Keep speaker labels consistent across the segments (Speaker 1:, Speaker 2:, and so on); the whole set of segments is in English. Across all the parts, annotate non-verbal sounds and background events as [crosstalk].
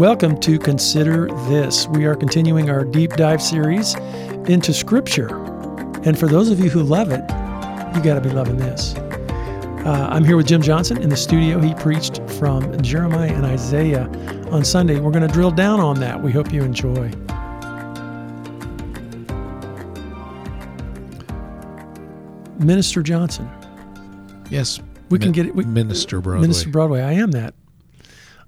Speaker 1: Welcome to Consider This. We are continuing our deep dive series into Scripture. And for those of you who love it, you got to be loving this. Uh, I'm here with Jim Johnson in the studio. He preached from Jeremiah and Isaiah on Sunday. We're going to drill down on that. We hope you enjoy. Minister Johnson.
Speaker 2: Yes,
Speaker 1: We can get it. We,
Speaker 2: Minister Broadway.
Speaker 1: Minister Broadway. I am that.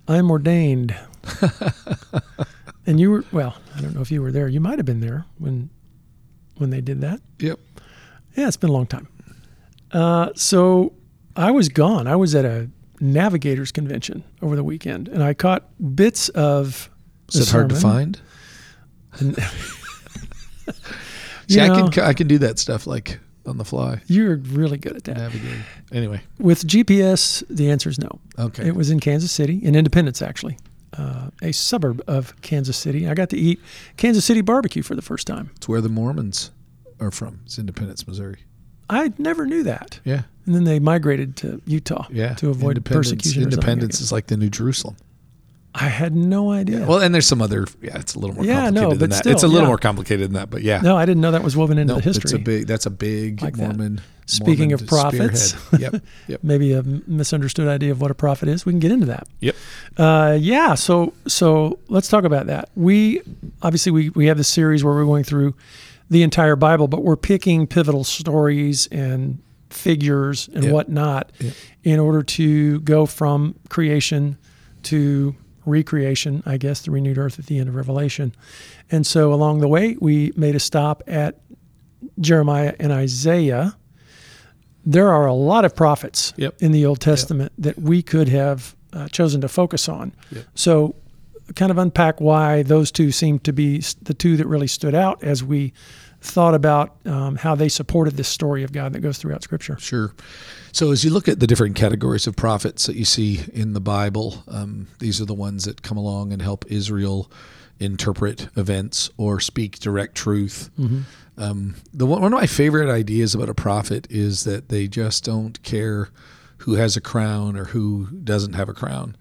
Speaker 1: I'm ordained. [laughs] and you were well. I don't know if you were there. You might have been there when when they did that.
Speaker 2: Yep.
Speaker 1: Yeah, it's been a long time. Uh, so I was gone. I was at a navigators convention over the weekend, and I caught bits of.
Speaker 2: Is it hard to find?
Speaker 1: And, [laughs]
Speaker 2: See, I
Speaker 1: know,
Speaker 2: can I can do that stuff like on the fly,
Speaker 1: You're really good at that.
Speaker 2: navigating. Anyway,
Speaker 1: With GPS, the answer is no.
Speaker 2: okay.
Speaker 1: It was in Kansas City, in Independence, actually, uh, a suburb of Kansas City. I got to eat Kansas City barbecue for the first time.
Speaker 2: it's where the Mormons are from. It's Independence, Missouri.
Speaker 1: I never knew that.
Speaker 2: Yeah,
Speaker 1: And then they migrated to Utah
Speaker 2: yeah.
Speaker 1: to avoid
Speaker 2: Independence,
Speaker 1: persecution. or something, I
Speaker 2: Independence is like the New Jerusalem.
Speaker 1: I had no idea.
Speaker 2: Well, and there's some other. Yeah, it's a little more
Speaker 1: Yeah,
Speaker 2: complicated
Speaker 1: no,
Speaker 2: than
Speaker 1: but
Speaker 2: that.
Speaker 1: still,
Speaker 2: it's a little
Speaker 1: yeah.
Speaker 2: more complicated than that, but yeah.
Speaker 1: no, I didn't know that was woven into the history.
Speaker 2: It's a big. That's a big
Speaker 1: Like that. Speaking
Speaker 2: Mormon
Speaker 1: of prophets. [laughs]
Speaker 2: Yep. Yep. [laughs]
Speaker 1: Maybe a misunderstood idea of what a prophet is. We can get into that.
Speaker 2: Yep.
Speaker 1: Uh, yeah. So so let's talk about that. We obviously we we have this series where we're going through the entire Bible, but we're picking pivotal stories and figures and
Speaker 2: Yep.
Speaker 1: whatnot
Speaker 2: Yep.
Speaker 1: in order to go from creation to recreation, I guess, the renewed earth at the end of Revelation. And so along the way, we made a stop at Jeremiah and Isaiah. There are a lot of prophets
Speaker 2: Yep.
Speaker 1: in the Old Testament that we could have uh, chosen to focus on.
Speaker 2: Yep.
Speaker 1: So, kind of unpack why those two seem to be the two that really stood out as we thought about um, how they supported this story of God that goes throughout Scripture.
Speaker 2: Sure. So as you look at the different categories of prophets that you see in the Bible, um, these are the ones that come along and help Israel interpret events or speak direct truth. Um, the one, one of my favorite ideas about a prophet is that they just don't care who has a crown or who doesn't have a crown.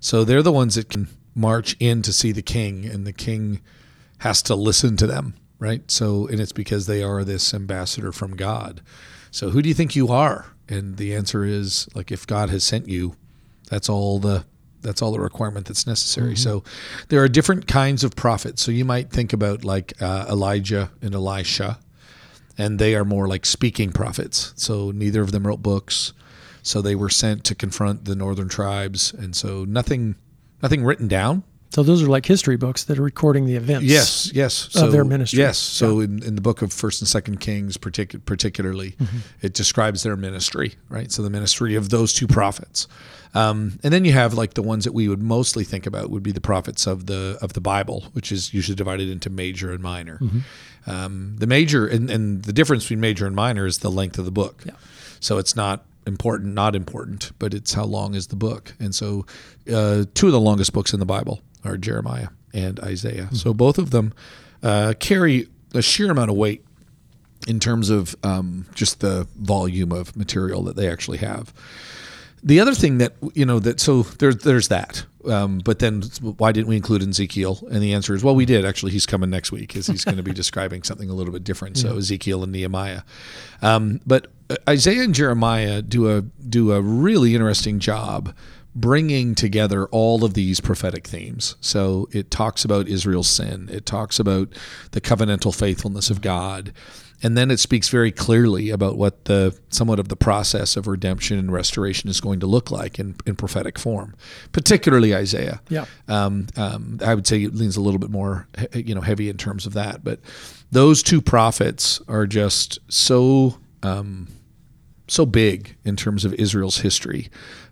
Speaker 2: So they're the ones that can march in to see the king, and the king has to listen to them, right? So, and it's because they are this ambassador from God. So, who do you think you are? And the answer is like, if God has sent you, that's all the that's all the requirement that's necessary. So, there are different kinds of prophets. So, you might think about like uh, Elijah and Elisha, and they are more like speaking prophets. So, neither of them wrote books. So, they were sent to confront the northern tribes, and so nothing nothing written down.
Speaker 1: So those are like history books that are recording the events.
Speaker 2: Yes, yes.
Speaker 1: of their ministry.
Speaker 2: Yes. So in, in the book of First and Second Kings, partic- particularly,
Speaker 1: Mm-hmm.
Speaker 2: it describes their ministry, right? So the ministry of those two prophets, um, and then you have like the ones that we would mostly think about would be the prophets of the of the Bible, which is usually divided into major and minor.
Speaker 1: Mm-hmm.
Speaker 2: Um, the major and, and the difference between major and minor is the length of the book.
Speaker 1: Yeah.
Speaker 2: So it's not important, not important, but it's how long is the book. And so, uh, two of the longest books in the Bible are Jeremiah and Isaiah. So both of them uh, carry a sheer amount of weight in terms of um, just the volume of material that they actually have. The other thing that you know that so there's there's that, um, but then why didn't we include Ezekiel? And the answer is well, we did actually. He's coming next week, because he's going to be [laughs] describing something a little bit different. So Ezekiel and Nehemiah, um, but Isaiah and Jeremiah do a do a really interesting job bringing together all of these prophetic themes. So it talks about Israel's sin, it talks about the covenantal faithfulness of God, and then it speaks very clearly about what the somewhat of the process of redemption and restoration is going to look like in, in prophetic form, particularly Isaiah.
Speaker 1: Yeah.
Speaker 2: Um, um, I would say it leans a little bit more, you know, heavy in terms of that. But those two prophets are just so um, so big in terms of Israel's history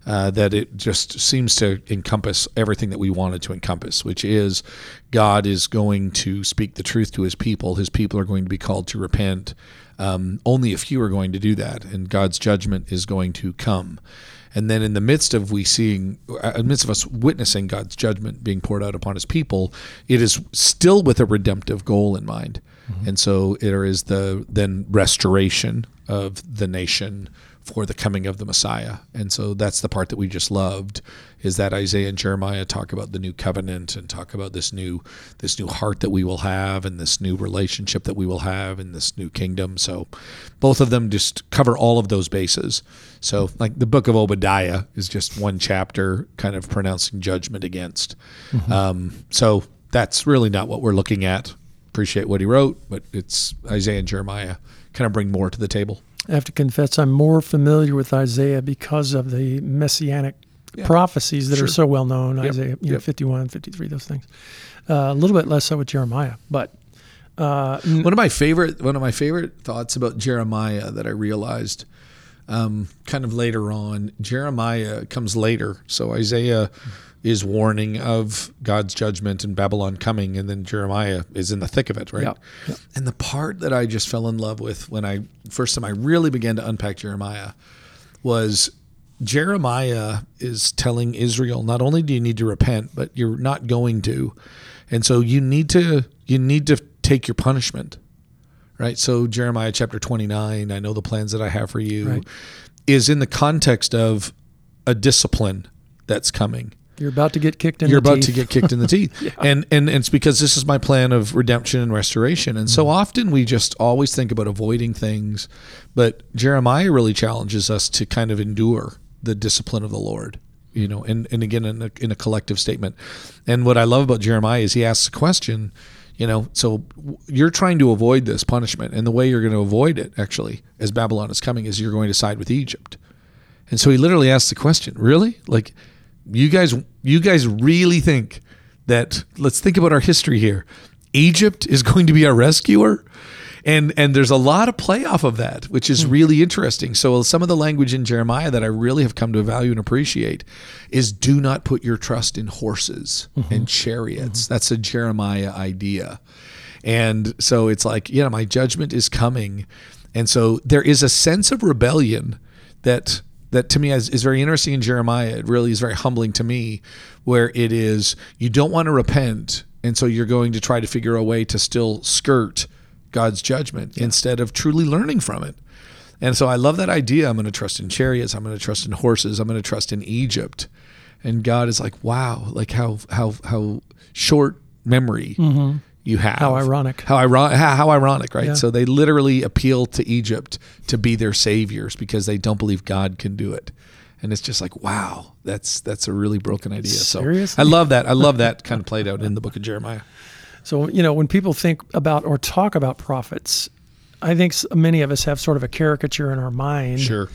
Speaker 2: uh, that it just seems to encompass everything that we wanted to encompass, which is God is going to speak the truth to his people. His people are going to be called to repent. Um, only a few are going to do that, and God's judgment is going to come. And then, in the midst of we seeing, uh, in the midst of us witnessing God's judgment being poured out upon His people, it is still with a redemptive goal in mind. And so, there is the then restoration of the nation for the coming of the Messiah. And so that's the part that we just loved is that Isaiah and Jeremiah talk about the new covenant and talk about this new this new heart that we will have and this new relationship that we will have in this new kingdom. So both of them just cover all of those bases. So like the book of Obadiah is just one chapter kind of pronouncing judgment against. Mm-hmm. Um, so that's really not what we're looking at. Appreciate what he wrote, but it's Isaiah and Jeremiah kind of bring more to the table.
Speaker 1: I have to confess, I'm more familiar with Isaiah because of the messianic yeah. prophecies that sure. are so well known. Yep. Isaiah, you know, 51, 53, those things. Uh, a little bit less so with Jeremiah, but
Speaker 2: uh, one of my favorite one of my favorite thoughts about Jeremiah that I realized um, kind of later on. Jeremiah comes later, so Isaiah. Is warning of God's judgment and Babylon coming, and then Jeremiah is in the thick of it, right? And the part that I just fell in love with when I first time I really began to unpack Jeremiah was Jeremiah is telling Israel not only do you need to repent, but you're not going to, and so you need to you need to take your punishment, right? So Jeremiah chapter 29, I know the plans that I have for you, right. is in the context of a discipline that's coming
Speaker 1: you're about to get kicked in the teeth.
Speaker 2: You're
Speaker 1: about
Speaker 2: teeth. to get kicked in the teeth. [laughs] yeah. and, and, and it's because this is my plan of redemption and restoration. And mm-hmm. so often we just always think about avoiding things, but Jeremiah really challenges us to kind of endure the discipline of the Lord you know, and, and again in a, in a collective statement. And what I love about Jeremiah is he asks a question, you know, so you're trying to avoid this punishment, and the way you're going to avoid it, actually, as Babylon is coming, is you're going to side with Egypt. And so he literally asks the question, really, like you guys you guys really think that let's think about our history here. Egypt is [laughs] going to be our rescuer? And and there's a lot of play off of that, which is hmm. really interesting. So some of the language in Jeremiah that I really have come to value and appreciate is do not put your trust in horses mm-hmm. and chariots. Mm-hmm. That's a Jeremiah idea. And so it's like, you know, my judgment is coming. And so there is a sense of rebellion that that to me is, is very interesting in Jeremiah. It really is very humbling to me, where it is you don't want to repent, and so you're going to try to figure a way to still skirt God's judgment yeah. instead of truly learning from it. And so I love that idea. I'm going to trust in chariots. I'm going to trust in horses. I'm going to trust in Egypt. And God is like, wow, like how how how short memory mm-hmm you have.
Speaker 1: How ironic.
Speaker 2: How, ironic. how, how ironic, right? Yeah. So they literally appeal to Egypt to be their saviors because they don't believe God can do it. And it's just like, wow, that's that's a really broken idea.
Speaker 1: Seriously?
Speaker 2: So I love that. I love that kind of played out in the book of Jeremiah.
Speaker 1: So, you know, when people think about or talk about prophets, I think many of us have sort of a caricature in our mind.
Speaker 2: Sure.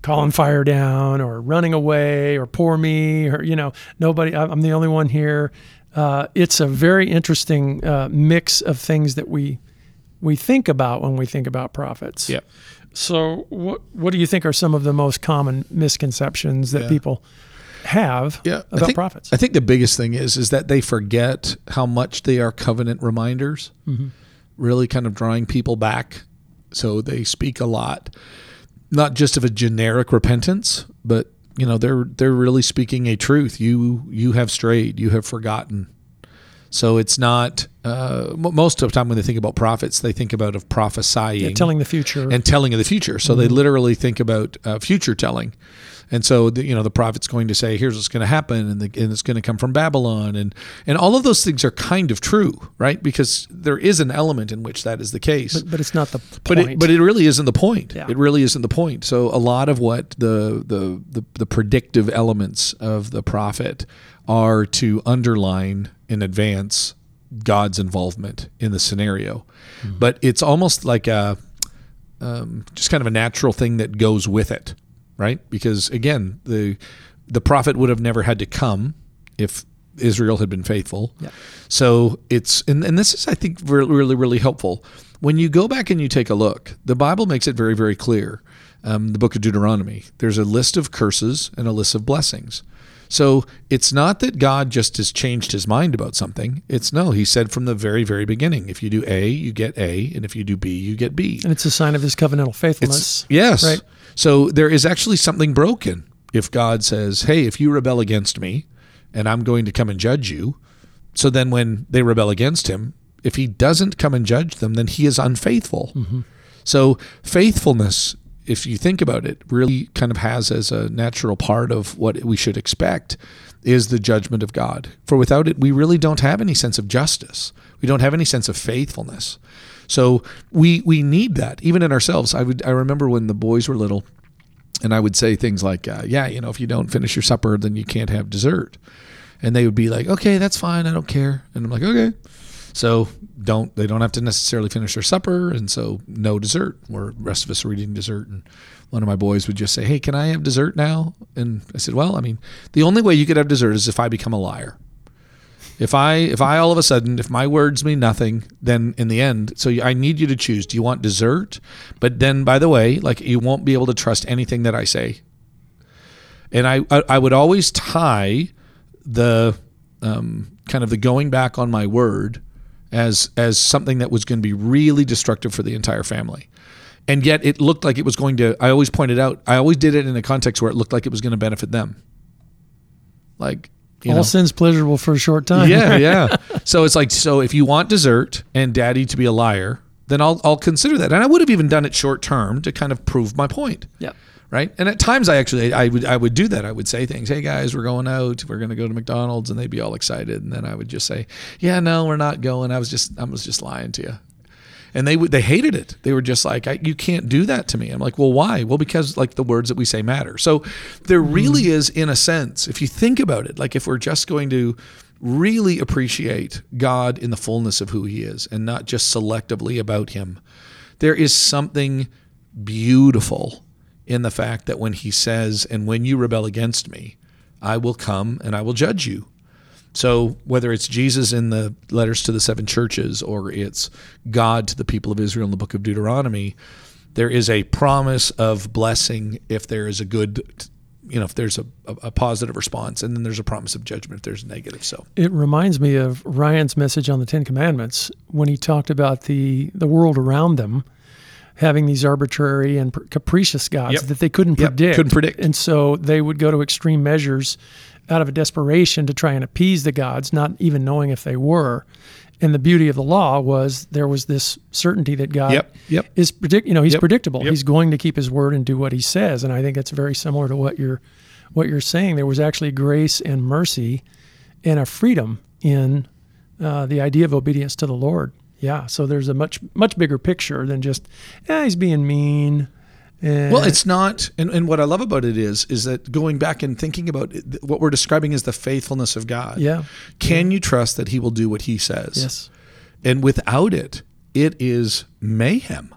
Speaker 1: Calling fire down or running away or poor me or, you know, nobody, I'm the only one here uh, it's a very interesting uh, mix of things that we we think about when we think about prophets.
Speaker 2: Yeah.
Speaker 1: So, what what do you think are some of the most common misconceptions that yeah. people have yeah. about
Speaker 2: I think,
Speaker 1: prophets?
Speaker 2: I think the biggest thing is is that they forget how much they are covenant reminders. Mm-hmm. Really, kind of drawing people back. So they speak a lot, not just of a generic repentance, but you know they're they're really speaking a truth. You you have strayed. You have forgotten. So it's not uh, most of the time when they think about prophets, they think about of prophesying, yeah,
Speaker 1: telling the future,
Speaker 2: and telling of the future. So mm-hmm. they literally think about uh, future telling. And so, the, you know, the prophet's going to say, "Here's what's going to happen," and, the, and, it's going to come from Babylon, and and all of those things are kind of true, right? Because there is an element in which that is the case,
Speaker 1: but, but it's not the point.
Speaker 2: But it, but it really isn't the point. Yeah. It really isn't the point. So a lot of what the the the, the predictive elements of the prophet are to underline in advance God's involvement in the scenario, mm-hmm. but it's almost like a um, just kind of a natural thing that goes with it right? Because again, the the prophet would have never had to come if Israel had been faithful. Yeah. So it's and, and this is I think really really really helpful. When you go back and you take a look, the Bible makes it very very clear. Um, the book of Deuteronomy, there's a list of curses and a list of blessings. So it's not that God just has changed his mind about something. It's no, he said from the very, very beginning, if you do A, you get A, and if you do B, you get B.
Speaker 1: And it's a sign of his covenantal faithfulness.
Speaker 2: It's, yes. Right. So there is actually something broken if God says, hey, if you rebel against me and I'm going to come and judge you. So then when they rebel against him, if he doesn't come and judge them, then he is unfaithful. Mm-hmm. So faithfulness if you think about it, really kind of has as a natural part of what we should expect is the judgment of God. For without it, we really don't have any sense of justice. We don't have any sense of faithfulness. So we we need that even in ourselves. I would I remember when the boys were little, and I would say things like, uh, "Yeah, you know, if you don't finish your supper, then you can't have dessert," and they would be like, "Okay, that's fine. I don't care," and I'm like, "Okay." So don't they don't have to necessarily finish their supper, and so no dessert. Where rest of us are eating dessert, and one of my boys would just say, "Hey, can I have dessert now?" And I said, "Well, I mean, the only way you could have dessert is if I become a liar." If I if I all of a sudden if my words mean nothing, then in the end, so I need you to choose. Do you want dessert? But then, by the way, like you won't be able to trust anything that I say. And I I, I would always tie the um, kind of the going back on my word as as something that was going to be really destructive for the entire family. And yet it looked like it was going to I always pointed out I always did it in a context where it looked like it was going to benefit them. Like
Speaker 1: you All know? sin's pleasurable for a short time.
Speaker 2: Yeah, [laughs] yeah. so it's like, so if you want dessert and daddy to be a liar, then I'll I'll consider that. And I would have even done it short term to kind of prove my point.
Speaker 1: Yeah.
Speaker 2: Right. And at times I actually I would I would do that. I would say things, hey guys, we're going out, we're gonna go to McDonald's, and they'd be all excited. And then I would just say, Yeah, no, we're not going. I was just I was just lying to you and they would they hated it. They were just like, "You can't do that to me." I'm like, "Well, why?" Well, because like the words that we say matter. So there really hmm. is, in a sense, if you think about it, like if we're just going to really appreciate God in the fullness of who He is, and not just selectively about Him, there is something beautiful in the fact that when He says, "And when you rebel against me, I will come and I will judge you." So whether it's Jesus in the letters to the seven churches or it's God to the people of Israel in the book of Deuteronomy, there is a promise of blessing if there is a good you know if there's a, a, positive response and then there's a promise of judgment if there's a negative so
Speaker 1: it reminds me of ryan's message on the ten commandments when he talked about the the world around them having these arbitrary and capricious gods yep. that they couldn't
Speaker 2: yep.
Speaker 1: predict
Speaker 2: couldn't predict
Speaker 1: and so they would go to extreme measures out of a desperation to try and appease the gods, not even knowing if they were. And the beauty of the law was there was this certainty that God
Speaker 2: yep, yep.
Speaker 1: is predict. You know, He's yep, predictable. He's going to keep His word and do what He says. And I think that's very similar to what you're what you're saying. There was actually grace and mercy and a freedom in uh, the idea of obedience to the Lord. Yeah. So there's a much much bigger picture than just, yeah, he's being mean.
Speaker 2: And well, it's not, and, and what I love about it is, is that going back and thinking about it, what we're describing is the faithfulness of God.
Speaker 1: Yeah.
Speaker 2: Can
Speaker 1: yeah.
Speaker 2: you trust that He will do what He says?
Speaker 1: Yes.
Speaker 2: And without it, it is mayhem.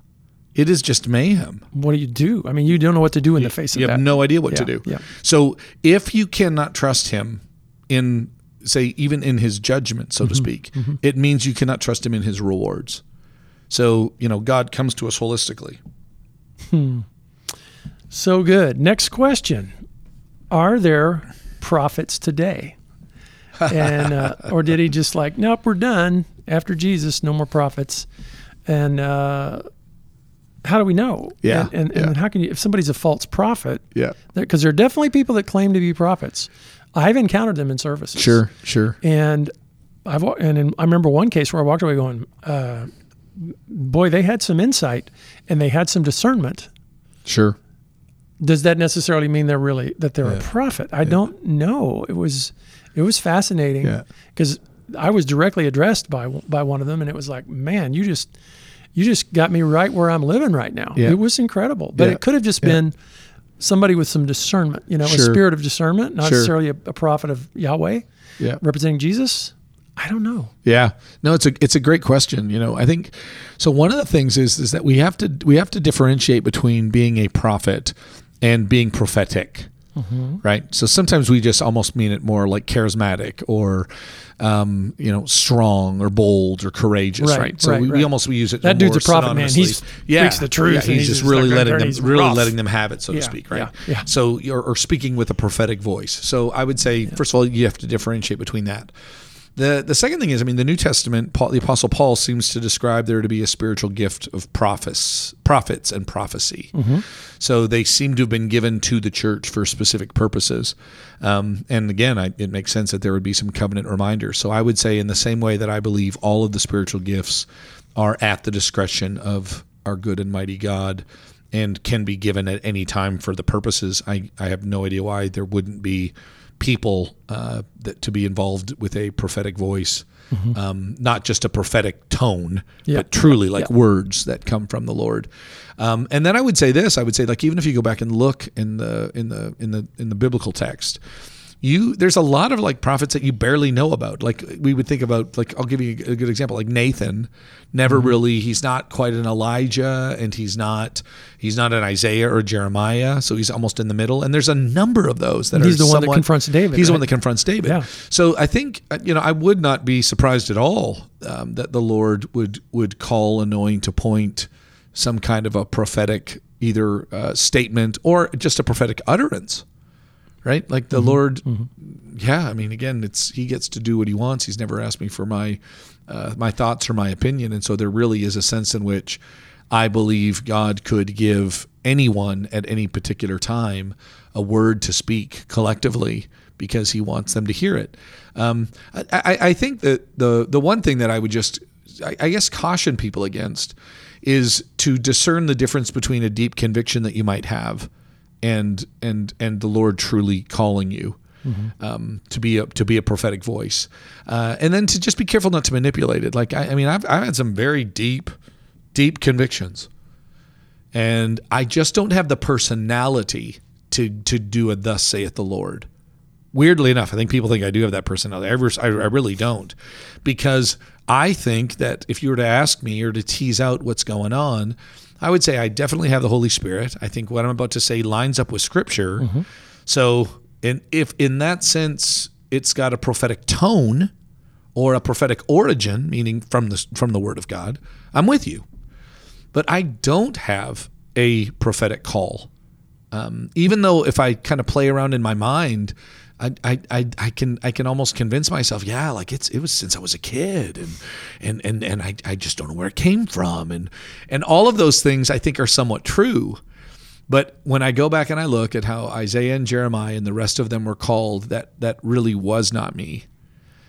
Speaker 2: It is just mayhem.
Speaker 1: What do you do? I mean, you don't know what to do in the face
Speaker 2: you
Speaker 1: of
Speaker 2: that.
Speaker 1: You have
Speaker 2: no idea what
Speaker 1: yeah,
Speaker 2: to do.
Speaker 1: Yeah.
Speaker 2: So if you cannot trust Him in, say, even in His judgment, so mm-hmm. to speak, mm-hmm. it means you cannot trust Him in His rewards. So you know, God comes to us holistically.
Speaker 1: Hmm. So good. Next question Are there prophets today? and uh, or did he just like, nope, we're done after Jesus, no more prophets? And uh, how do we know?
Speaker 2: Yeah.
Speaker 1: And, and,
Speaker 2: yeah.
Speaker 1: and how can you, if somebody's a false prophet?
Speaker 2: Yeah.
Speaker 1: Because there are definitely people that claim to be prophets. I've encountered them in services.
Speaker 2: Sure, sure.
Speaker 1: And I've and in, I remember one case where I walked away going, uh, boy, they had some insight and they had some discernment.
Speaker 2: Sure
Speaker 1: does that necessarily mean they're really that they're yeah. a prophet? I yeah. don't know. It was it was fascinating because yeah. I was directly addressed by by one of them, and it was like, man, you just you just got me right where I'm living right now. It was incredible, but it could have just been somebody with some discernment, you know, sure. a spirit of discernment, not sure. necessarily a, a, prophet of Yahweh, representing Jesus. I don't know.
Speaker 2: Yeah, no, it's a it's a great question. You know, I think so. One of the things is is that we have to we have to differentiate between being a prophet and being prophetic. Mm-hmm. Right. So sometimes we just almost mean it more like charismatic or, um, you know, strong or bold or courageous. Right. right? So
Speaker 1: right,
Speaker 2: we,
Speaker 1: right.
Speaker 2: we, almost we use it.
Speaker 1: That dude's a prophet, man. He's yeah, speaks the truth.
Speaker 2: Yeah, he's,
Speaker 1: he's,
Speaker 2: just really letting them really
Speaker 1: rough.
Speaker 2: letting them have it, so
Speaker 1: yeah,
Speaker 2: to speak. Right.
Speaker 1: Yeah. yeah.
Speaker 2: So or, or, speaking with a prophetic voice. So I would say first of all you have to differentiate between that. The the second thing is, I mean, the New Testament, Paul, the Apostle Paul seems to describe there to be a spiritual gift of prophets, prophets and prophecy. Mm-hmm. So they seem to have been given to the church for specific purposes. Um, and again, I, it makes sense that there would be some covenant reminders. So I would say, in the same way that I believe all of the spiritual gifts are at the discretion of our good and mighty God, and can be given at any time for the purposes. I, I have no idea why there wouldn't be people uh, that to be involved with a prophetic voice, um, not just a prophetic tone,
Speaker 1: Yeah.
Speaker 2: but truly like words that come from the Lord. Um, and then I would say this: I would say like even if you go back and look in the in the in the in the biblical text. You there's a lot of like prophets that you barely know about. Like we would think about like I'll give you a good example. Like Nathan, never really he's not quite an Elijah and he's not he's not an Isaiah or Jeremiah, so he's almost in the middle. And there's a number of those that
Speaker 1: He's
Speaker 2: are
Speaker 1: the one that confronts David,
Speaker 2: He's the one that confronts David.
Speaker 1: Yeah.
Speaker 2: So I think uh, you know I would not be surprised at all um, that the Lord would would call anointing to point some kind of a prophetic either uh, statement or just a prophetic utterance, right? Like
Speaker 1: Mm-hmm.
Speaker 2: the Lord, yeah. I mean, again, it's He gets to do what He wants. He's never asked me for my uh, my thoughts or my opinion, and so there really is a sense in which I believe God could give anyone at any particular time a word to speak collectively because He wants them to hear it. Um, I, I, I think that the the one thing that I would just I, I guess caution people against is to discern the difference between a deep conviction that you might have and and and the Lord truly calling you um, to be a to be a prophetic voice, uh, and then to just be careful not to manipulate it. Like I, I mean, I've I've had some very deep, deep convictions, and I just don't have the personality to to do a "Thus saith the Lord." Weirdly enough, I think people think I do have that personality. I, I really don't, because I think that if you were to ask me or to tease out what's going on, I would say I definitely have the Holy Spirit. I think what I'm about to say lines up with Scripture. So, in, if in that sense it's got a prophetic tone or a prophetic origin, meaning from the from the Word of God, I'm with you. But I don't have a prophetic call um, even though if I kind of play around in my mind, I, I, I, can I can almost convince myself, yeah, like it's it was since I was a kid, and and and and I, I just don't know where it came from, and and all of those things I think are somewhat true. But when I go back and I look at how Isaiah and Jeremiah and the rest of them were called, that that really was not me.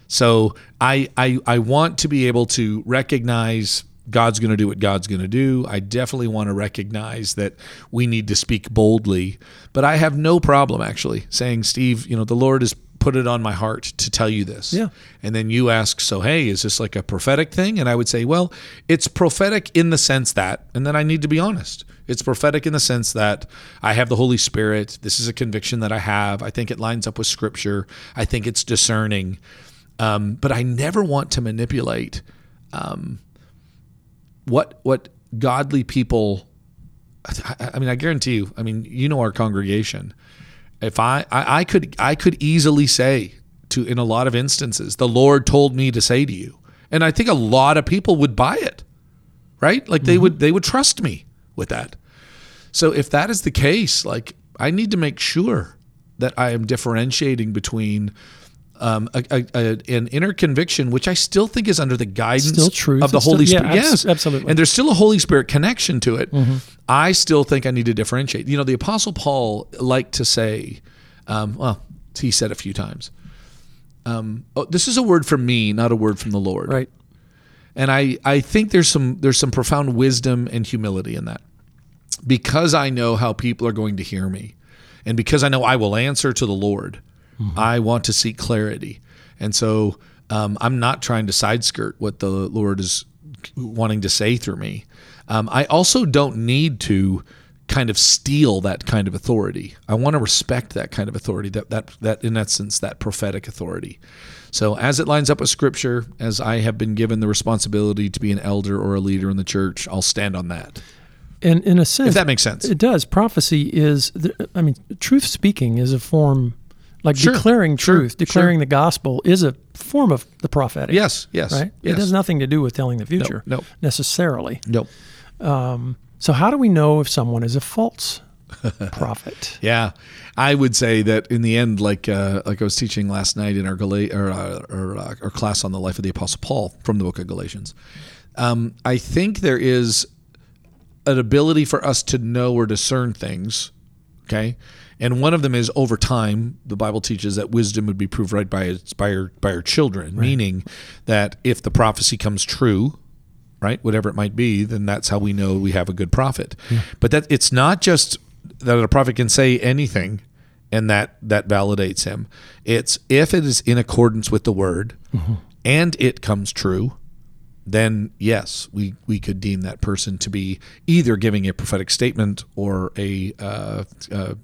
Speaker 2: So I I, I want to be able to recognize God's going to do what God's going to do. I definitely want to recognize that we need to speak boldly, but I have no problem actually saying, Steve, you know, the Lord has put it on my heart to tell you this.
Speaker 1: Yeah.
Speaker 2: And then you ask, so hey, is this like a prophetic thing? And I would say, well, it's prophetic in the sense that, and then I need to be honest. It's prophetic in the sense that I have the Holy Spirit. This is a conviction that I have. I think it lines up with Scripture. I think it's discerning. Um, but I never want to manipulate um, what what godly people. I, mean, I guarantee you. I mean, you know our congregation. If I, I I could I could easily say to in a lot of instances, the Lord told me to say to you, and I think a lot of people would buy it, right? Like they mm-hmm. would they would trust me with that. So if that is the case, like I need to make sure that I am differentiating between um, a, a, a, an inner conviction, which I still think is under the guidance of the
Speaker 1: It's
Speaker 2: Holy
Speaker 1: yeah,
Speaker 2: Spirit.
Speaker 1: abs-
Speaker 2: yes,
Speaker 1: absolutely. Mm-hmm.
Speaker 2: And there's still a Holy Spirit connection to it. I still think I need to differentiate. You know, the Apostle Paul liked to say, um, well, he said a few times, um, oh, "This is a word from me, not a word from the Lord."
Speaker 1: Right.
Speaker 2: and I, I think there's some there's some profound wisdom and humility in that because I know how people are going to hear me and because I know I will answer to the Lord I want to seek clarity and so um, I'm not trying to side skirt what the Lord is wanting to say through me um, I also don't need to kind of steal that kind of authority I want to respect that kind of authority that that that in essence that prophetic authority so, as it lines up with Scripture, as I have been given the responsibility to be an elder or a leader in the church, I'll stand on that.
Speaker 1: And in a sense,
Speaker 2: If that makes sense.
Speaker 1: It does. Prophecy is, I mean, truth speaking is a form, like
Speaker 2: Sure,
Speaker 1: declaring
Speaker 2: sure,
Speaker 1: truth, declaring the gospel is a form of the prophetic.
Speaker 2: Yes, yes,
Speaker 1: Right?
Speaker 2: yes.
Speaker 1: It has nothing to do with telling the future
Speaker 2: no.
Speaker 1: necessarily.
Speaker 2: No.
Speaker 1: So, how do we know if someone is a false [laughs] prophet?
Speaker 2: Yeah, I would say that in the end, like uh, like I was teaching last night in our Gala- or, uh, or uh, our class on the life of the Apostle Paul from the Book of Galatians, um, I think there is an ability for us to know or discern things. Okay, and one of them is over time. The Bible teaches that wisdom would be proved right by its by her by her children, meaning that if the prophecy comes true, right? Whatever it might be, then that's how we know we have a good prophet. But that it's not just that a prophet can say anything and that that validates him. It's if it is in accordance with the word and it comes true, then yes, we we could deem that person to be either giving a prophetic statement or a uh, uh,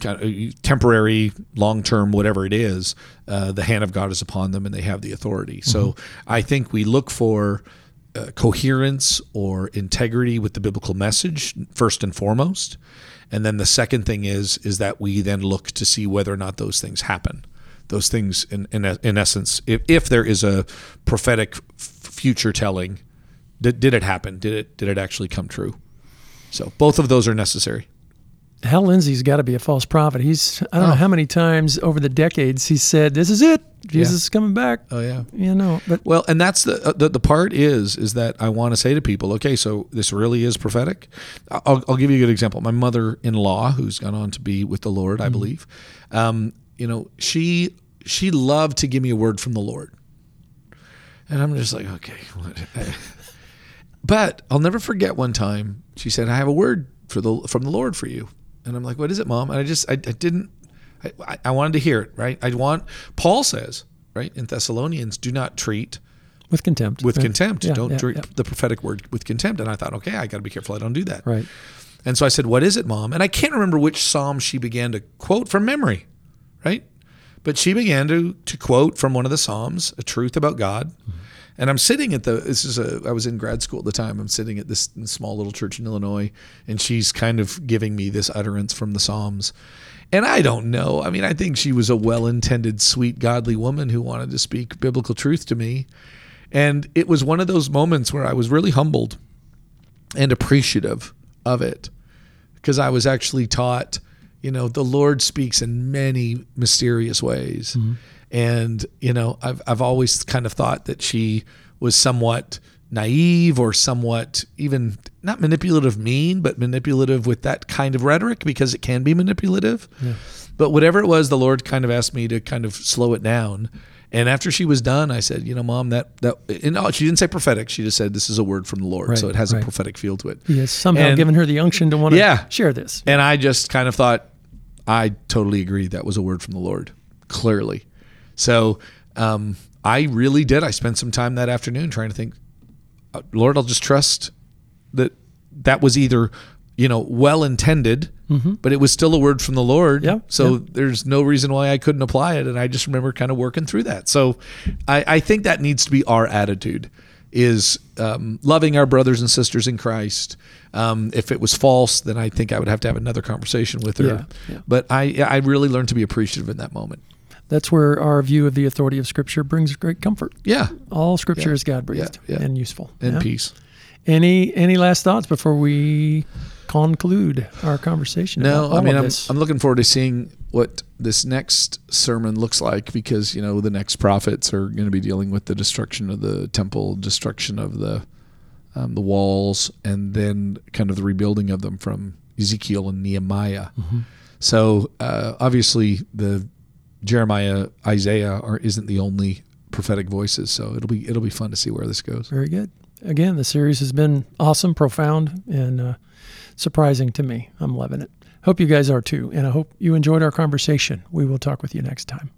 Speaker 2: temporary, long term, whatever it is. Uh, the hand of God is upon them, and they have the authority. So I think we look for uh, coherence or integrity with the biblical message first and foremost, and then the second thing is is that we then look to see whether or not those things happen. Those things, in in, in essence, if, if there is a prophetic f- future telling, did, did it happen? Did it did it actually come true? So both of those are necessary.
Speaker 1: Hal Lindsey's got to be a false prophet. He's I don't know
Speaker 2: Oh.
Speaker 1: how many times over the decades he said, "This is it. Jesus is coming back."
Speaker 2: Oh yeah.
Speaker 1: You know, but
Speaker 2: Well, and that's the, uh, the the part is is that I want to say to people, okay, so this really is prophetic. I'll, I'll give you a good example. My mother-in-law, who's gone on to be with the Lord, I believe, um, you know, she she loved to give me a word from the Lord, and I'm just like, okay, what? [laughs] but I'll never forget one time she said, "I have a word for the from the Lord for you," and I'm like, "What is it, Mom?" And I just I, I didn't. I, I wanted to hear it, right? I want. Paul says, right in Thessalonians, do not treat
Speaker 1: with contempt.
Speaker 2: with
Speaker 1: right?
Speaker 2: contempt.
Speaker 1: Yeah,
Speaker 2: don't
Speaker 1: yeah,
Speaker 2: treat
Speaker 1: yeah.
Speaker 2: the prophetic word with contempt. And I thought, okay, I got to be careful. I don't do that.
Speaker 1: Right.
Speaker 2: And so I said, what is it, Mom? And I can't remember which psalm she began to quote from memory, right? But she began to to quote from one of the psalms, a truth about God. Mm-hmm. And I'm sitting at the. This is a. I was in grad school at the time. I'm sitting at this small little church in Illinois, and she's kind of giving me this utterance from the Psalms. And I don't know. I mean, I think she was a well-intended, sweet, godly woman who wanted to speak biblical truth to me. And it was one of those moments where I was really humbled and appreciative of it because I was actually taught, you know, the Lord speaks in many mysterious ways. Mm-hmm. And, you know, I've, I've always kind of thought that she was somewhat naive or somewhat even not manipulative mean, but manipulative with that kind of rhetoric because it can be manipulative. But whatever it was, the Lord kind of asked me to kind of slow it down. And after she was done, I said, you know, mom, that, that, and oh, she didn't say prophetic. She just said, this is a word from the Lord.
Speaker 1: Right,
Speaker 2: so it has
Speaker 1: right.
Speaker 2: a prophetic feel to it.
Speaker 1: He has somehow
Speaker 2: And-
Speaker 1: given her the unction to want to
Speaker 2: Yeah.
Speaker 1: share this.
Speaker 2: And I just kind of thought, I totally agree. That was a word from the Lord, clearly. So um, I really did. I spent some time that afternoon trying to think, uh, Lord, I'll just trust that that was either, you know, well intended, but it was still a word from the Lord.
Speaker 1: Yeah,
Speaker 2: So
Speaker 1: yeah.
Speaker 2: there's no reason why I couldn't apply it. And I just remember kind of working through that. So I, I think that needs to be our attitude is um, loving our brothers and sisters in Christ. Um, if it was false, then I think I would have to have another conversation with her.
Speaker 1: Yeah, yeah.
Speaker 2: But I, I really learned to be appreciative in that moment.
Speaker 1: That's where our view of the authority of Scripture brings great comfort.
Speaker 2: Yeah,
Speaker 1: All Scripture
Speaker 2: Yeah,
Speaker 1: is God breathed
Speaker 2: yeah,
Speaker 1: and useful.
Speaker 2: and peace.
Speaker 1: Any any last thoughts before we conclude our conversation?
Speaker 2: No, I mean I'm. I'm looking forward to seeing what this next sermon looks like because you know the next prophets are going to be dealing with the destruction of the temple, destruction of the um, the walls, and then kind of the rebuilding of them from Ezekiel and Nehemiah.
Speaker 1: Mm-hmm.
Speaker 2: So uh, obviously the Jeremiah, Isaiah are isn't the only prophetic voices. So it'll be it'll be fun to see where this goes.
Speaker 1: Very good. Again, the series has been awesome, profound, and uh, surprising to me. I'm loving it. Hope you guys are too, and I hope you enjoyed our conversation. We will talk with you next time.